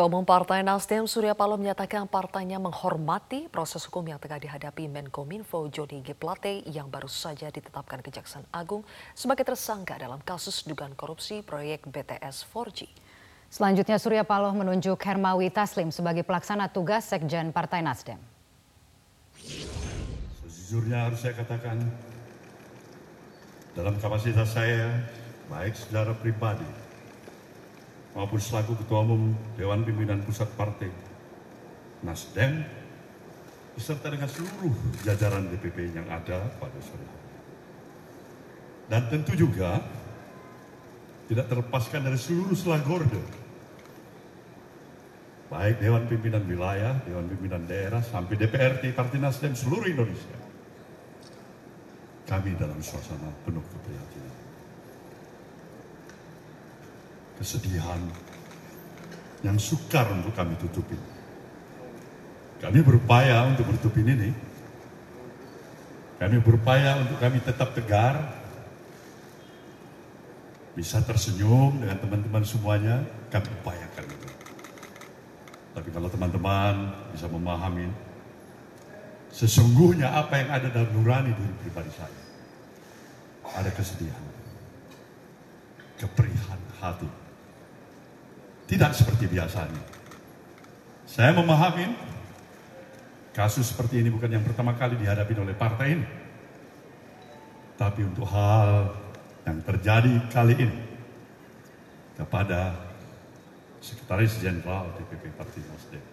Ketua Umum Partai Nasdem Surya Paloh menyatakan partainya menghormati proses hukum yang tengah dihadapi Menkominfo Joni G. Plate yang baru saja ditetapkan Kejaksaan Agung sebagai tersangka dalam kasus dugaan korupsi proyek BTS 4G. Selanjutnya Surya Paloh menunjuk Hermawi Taslim sebagai pelaksana tugas Sekjen Partai Nasdem. Sejujurnya harus saya katakan, dalam kapasitas saya, baik secara pribadi maupun selaku Ketua Umum Dewan Pimpinan Pusat Partai Nasdem beserta dengan seluruh jajaran DPP yang ada pada sore. Dan tentu juga tidak terlepaskan dari seluruh selagorde baik Dewan Pimpinan Wilayah, Dewan Pimpinan Daerah, sampai DPRD Partai Nasdem seluruh Indonesia. Kami dalam suasana penuh keprihatinan kesedihan yang sukar untuk kami tutupi. Kami berupaya untuk menutupi ini. Kami berupaya untuk kami tetap tegar, bisa tersenyum dengan teman-teman semuanya, kami upayakan itu. Tapi kalau teman-teman bisa memahami sesungguhnya apa yang ada dalam nurani diri pribadi saya, ada kesedihan, keperihan hati, tidak seperti biasanya. Saya memahami kasus seperti ini bukan yang pertama kali dihadapi oleh partai ini. Tapi untuk hal yang terjadi kali ini kepada Sekretaris Jenderal DPP Partai Nasdem,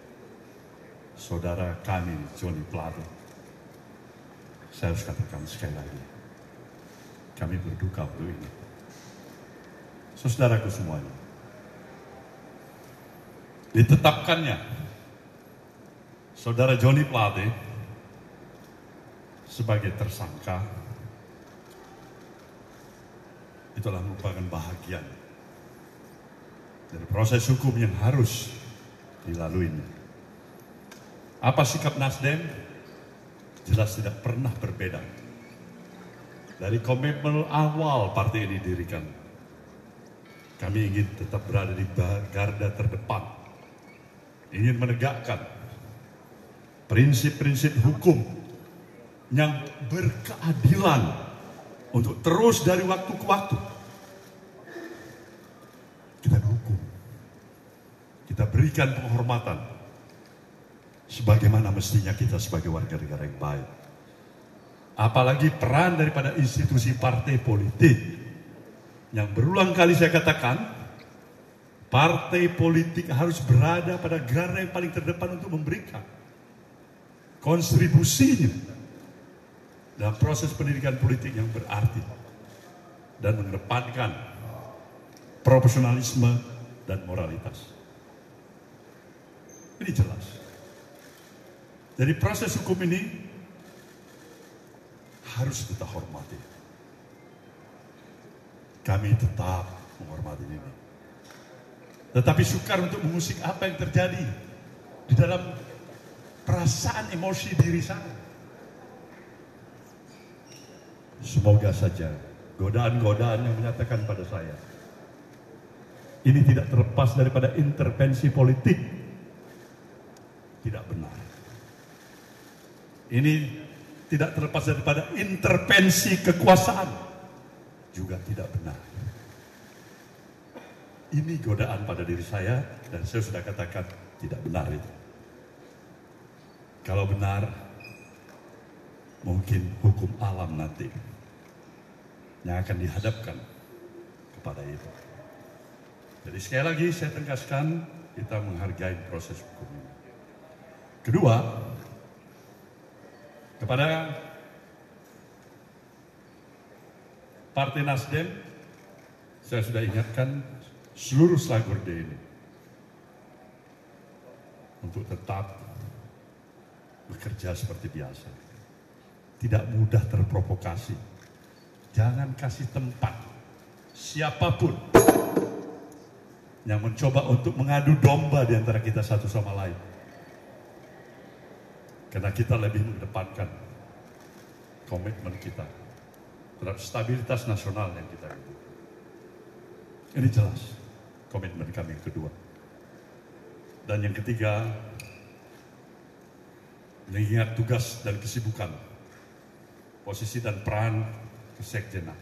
saudara kami Joni Plate, saya harus katakan sekali lagi, kami berduka untuk ini. Saudaraku semuanya, ditetapkannya saudara Joni Plate sebagai tersangka itulah merupakan bahagian dari proses hukum yang harus dilalui. Apa sikap Nasdem? Jelas tidak pernah berbeda. Dari komitmen awal partai ini dirikan, kami ingin tetap berada di garda terdepan ingin menegakkan prinsip-prinsip hukum yang berkeadilan untuk terus dari waktu ke waktu. Kita dukung. Kita berikan penghormatan. Sebagaimana mestinya kita sebagai warga negara yang baik. Apalagi peran daripada institusi partai politik. Yang berulang kali saya katakan Partai politik harus berada pada garda yang paling terdepan untuk memberikan kontribusinya dalam proses pendidikan politik yang berarti dan mengedepankan profesionalisme dan moralitas. Ini jelas. Jadi proses hukum ini harus kita hormati. Kami tetap menghormati ini. Tetapi sukar untuk mengusik apa yang terjadi di dalam perasaan emosi diri saya. Semoga saja godaan-godaan yang menyatakan pada saya ini tidak terlepas daripada intervensi politik tidak benar. Ini tidak terlepas daripada intervensi kekuasaan juga tidak benar. Ini godaan pada diri saya dan saya sudah katakan tidak benar itu. Kalau benar, mungkin hukum alam nanti yang akan dihadapkan kepada itu. Jadi sekali lagi saya tegaskan kita menghargai proses hukum ini. Kedua, kepada Partai Nasdem, saya sudah ingatkan seluruh Slagorde ini untuk tetap bekerja seperti biasa. Tidak mudah terprovokasi. Jangan kasih tempat siapa pun yang mencoba untuk mengadu domba di antara kita satu sama lain. Karena kita lebih mengedepankan komitmen kita terhadap stabilitas nasional yang kita itu. Ini jelas komitmen kami yang kedua. Dan yang ketiga, mengingat tugas dan kesibukan, posisi dan peran kesekjenan.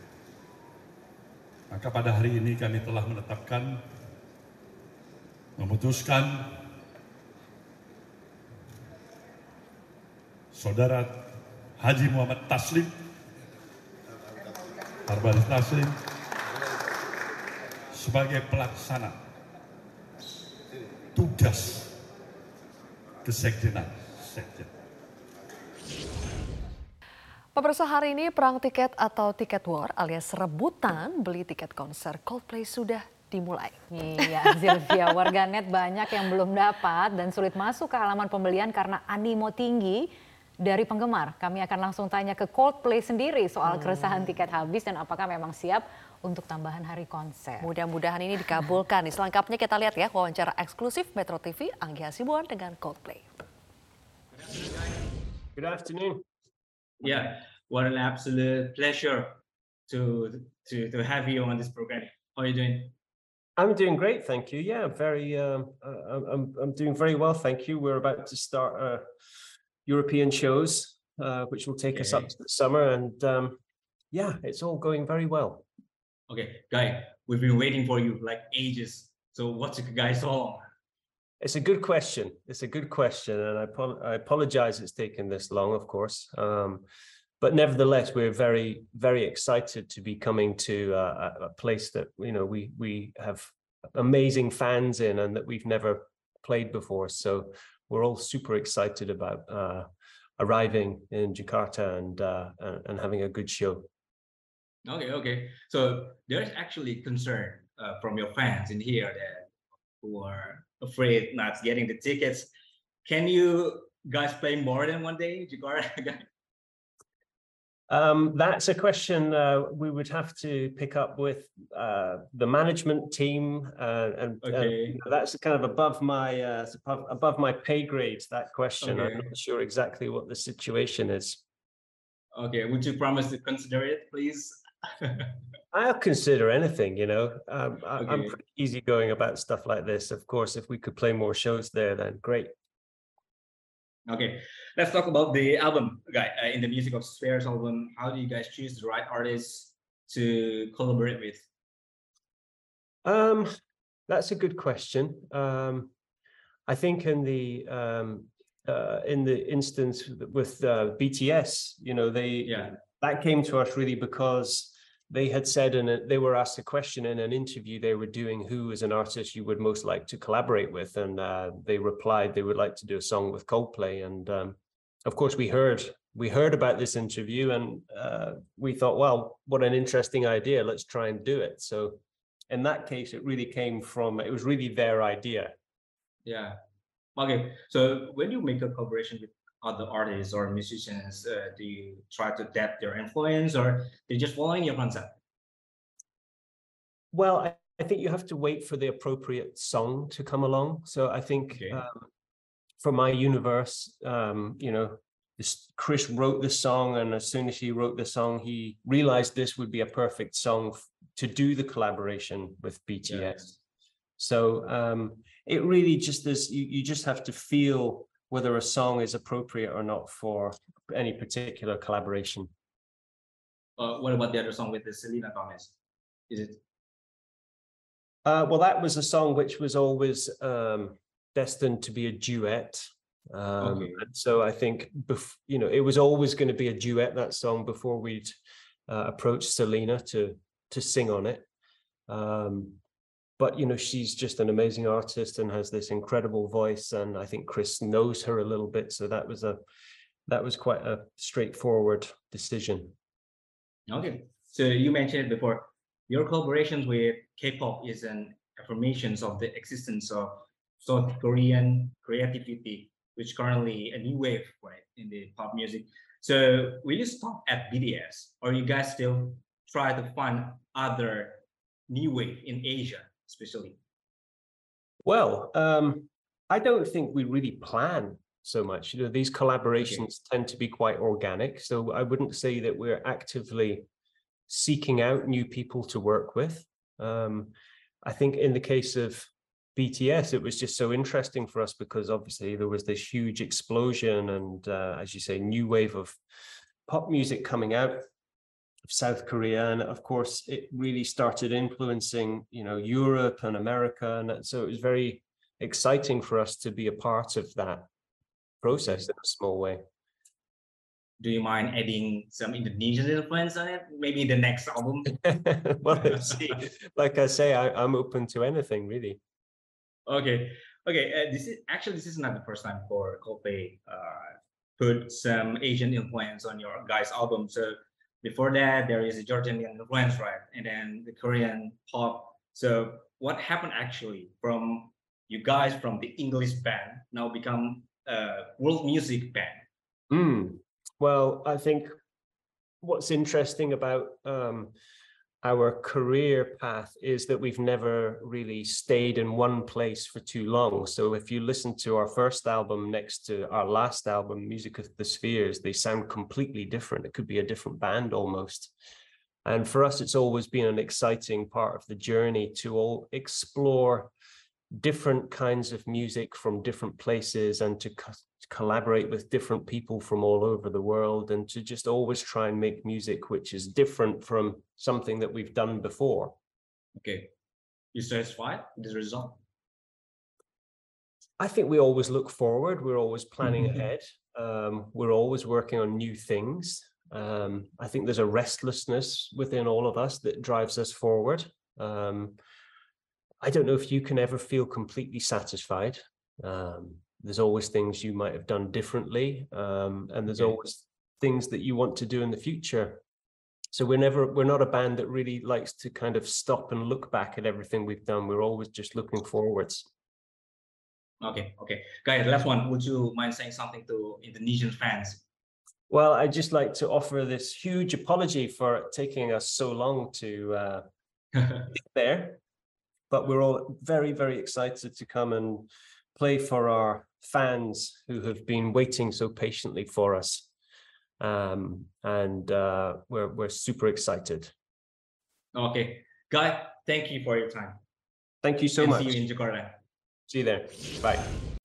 Maka pada hari ini kami telah menetapkan, memutuskan Saudara Haji Muhammad Taslim, Harbalis Taslim, sebagai pelaksana tugas kesekjenan sekjen. Pemirsa hari ini perang tiket atau tiket war alias rebutan beli tiket konser Coldplay sudah dimulai. Iya, Zilvia, warganet banyak yang belum dapat dan sulit masuk ke halaman pembelian karena animo tinggi dari penggemar. Kami akan langsung tanya ke Coldplay sendiri soal keresahan tiket habis dan apakah memang siap untuk tambahan hari konser. Mudah-mudahan ini dikabulkan. Nih, Selengkapnya kita lihat ya wawancara eksklusif Metro TV Anggi Hasibuan dengan Coldplay. Good afternoon. Yeah, what an absolute pleasure to to to have you on this program. How are you doing? I'm doing great, thank you. Yeah, very. Um, uh, I'm I'm doing very well, thank you. We're about to start uh, European shows, uh, which will take us up to the summer, and um, yeah, it's all going very well. Okay, Guy, we've been waiting for you like ages. So what's your guy song? It's a good question. It's a good question, and I, I apologize it's taken this long, of course. Um, but nevertheless, we're very, very excited to be coming to uh, a, a place that you know we we have amazing fans in, and that we've never played before. So we're all super excited about uh, arriving in Jakarta and uh, and, having a good show. Okay, okay. So there's actually concern uh, from your fans in here that who are afraid not getting the tickets. Can you guys play more than one day, Jakarta? Um, that's a question uh, we would have to pick up with uh, the management team, uh, and, and, Okay. know, that's kind of above my uh, above, my pay grade. That question, I'm not sure exactly what the situation is. okay, would you promise to consider it, please? I'll consider anything, you know. Um, I, I'm Okay. pretty easygoing about stuff like this. Of course, if we could play more shows there, then great. Okay, let's talk about the album, guy. Uh, in the Music of Spheres album, how do you guys choose the right artists to collaborate with? Um, that's a good question. Um, I think in the um, uh, in the instance with uh, BTS, you know, they Yeah. that came to us really because they had said and they were asked a question in an interview they were doing who is an artist you would most like to collaborate with and uh, they replied they would like to do a song with Coldplay and um, of course we heard we heard about this interview and uh, we thought well what an interesting idea let's try and do it so in that case it really came from it was really their idea Yeah. Okay. So when you make a collaboration with other artists or musicians, uh, do you try to adapt their influence or they're just following your concept? Well, I, I think you have to wait for the appropriate song to come along. So I think Okay. um, for my universe, um, you know, this, Chris wrote the song, and as soon as he wrote the song, he realized this would be a perfect song f- to do the collaboration with BTS. Yeah. So um, it really just is. You, you just have to feel whether a song is appropriate or not for any particular collaboration. Uh, what about the other song with the Selena Gomez? Is it Uh, well, that was a song which was always um, destined to be a duet. Um, Okay. and so I think, bef- you know, it was always going to be a duet that song before we'd uh, approached Selena to to sing on it. Um, but you know, she's just an amazing artist and has this incredible voice, and I think Chris knows her a little bit, so that was a that was quite a straightforward decision. okay? So you mentioned before. Your collaborations with K-pop is an affirmations of the existence of South Korean creativity, which currently a new wave, right, in the pop music. So will you stop at BTS, or you guys still try to find other new wave in Asia, especially? Well, um, I don't think we really plan so much. You know, these collaborations tend to be quite organic. So I wouldn't say that we're actively seeking out new people to work with. Um, I think in the case of BTS, it was just so interesting for us because obviously there was this huge explosion and, uh, as you say, new wave of pop music coming out South Korea, and of course, it really started influencing, you know, Europe and America, and so it was very exciting for us to be a part of that process in a small way. Do you mind adding some Indonesian influence on it? Maybe the next album. well. Like I say, I, I'm open to anything really. Okay, okay. Uh, this is actually this is not the first time for Coldplay uh, put some Asian influence on your guys' album. So before that, there is a Jordanian influence, right? And then the Korean pop. So what happened actually from you guys from the English band now become a world music band? Mm. Well, I think what's interesting about um, our career path is that we've never really stayed in one place for too long. So if you listen to our first album next to our last album, Music of the Spheres, they sound completely different. It could be a different band almost. And for us, it's always been an exciting part of the journey to all explore different kinds of music from different places and to co- collaborate with different people from all over the world and to just always try and make music which is different from something that we've done before. Okay, you satisfied with the result? I think we always look forward. We're always planning Mhm. ahead. Um, we're always working on new things. Um, I think there's a restlessness within all of us that drives us forward. Um, I don't know if you can ever feel completely satisfied. Um, there's always things you might have done differently, um, and there's always things that you want to do in the future. So we're never we're not a band that really likes to kind of stop and look back at everything we've done. We're always just looking forwards. Okay, okay. Guys, last one. Would you mind saying something to Indonesian fans? Well, I'd just like to offer this huge apology for taking us so long to uh, get there, but we're all very, very excited to come and play for our fans who have been waiting so patiently for us, um, and uh, we're we're super excited. okay, Guy, thank you for your time. Thank you so and much. See you in Jakarta. See you there. Bye.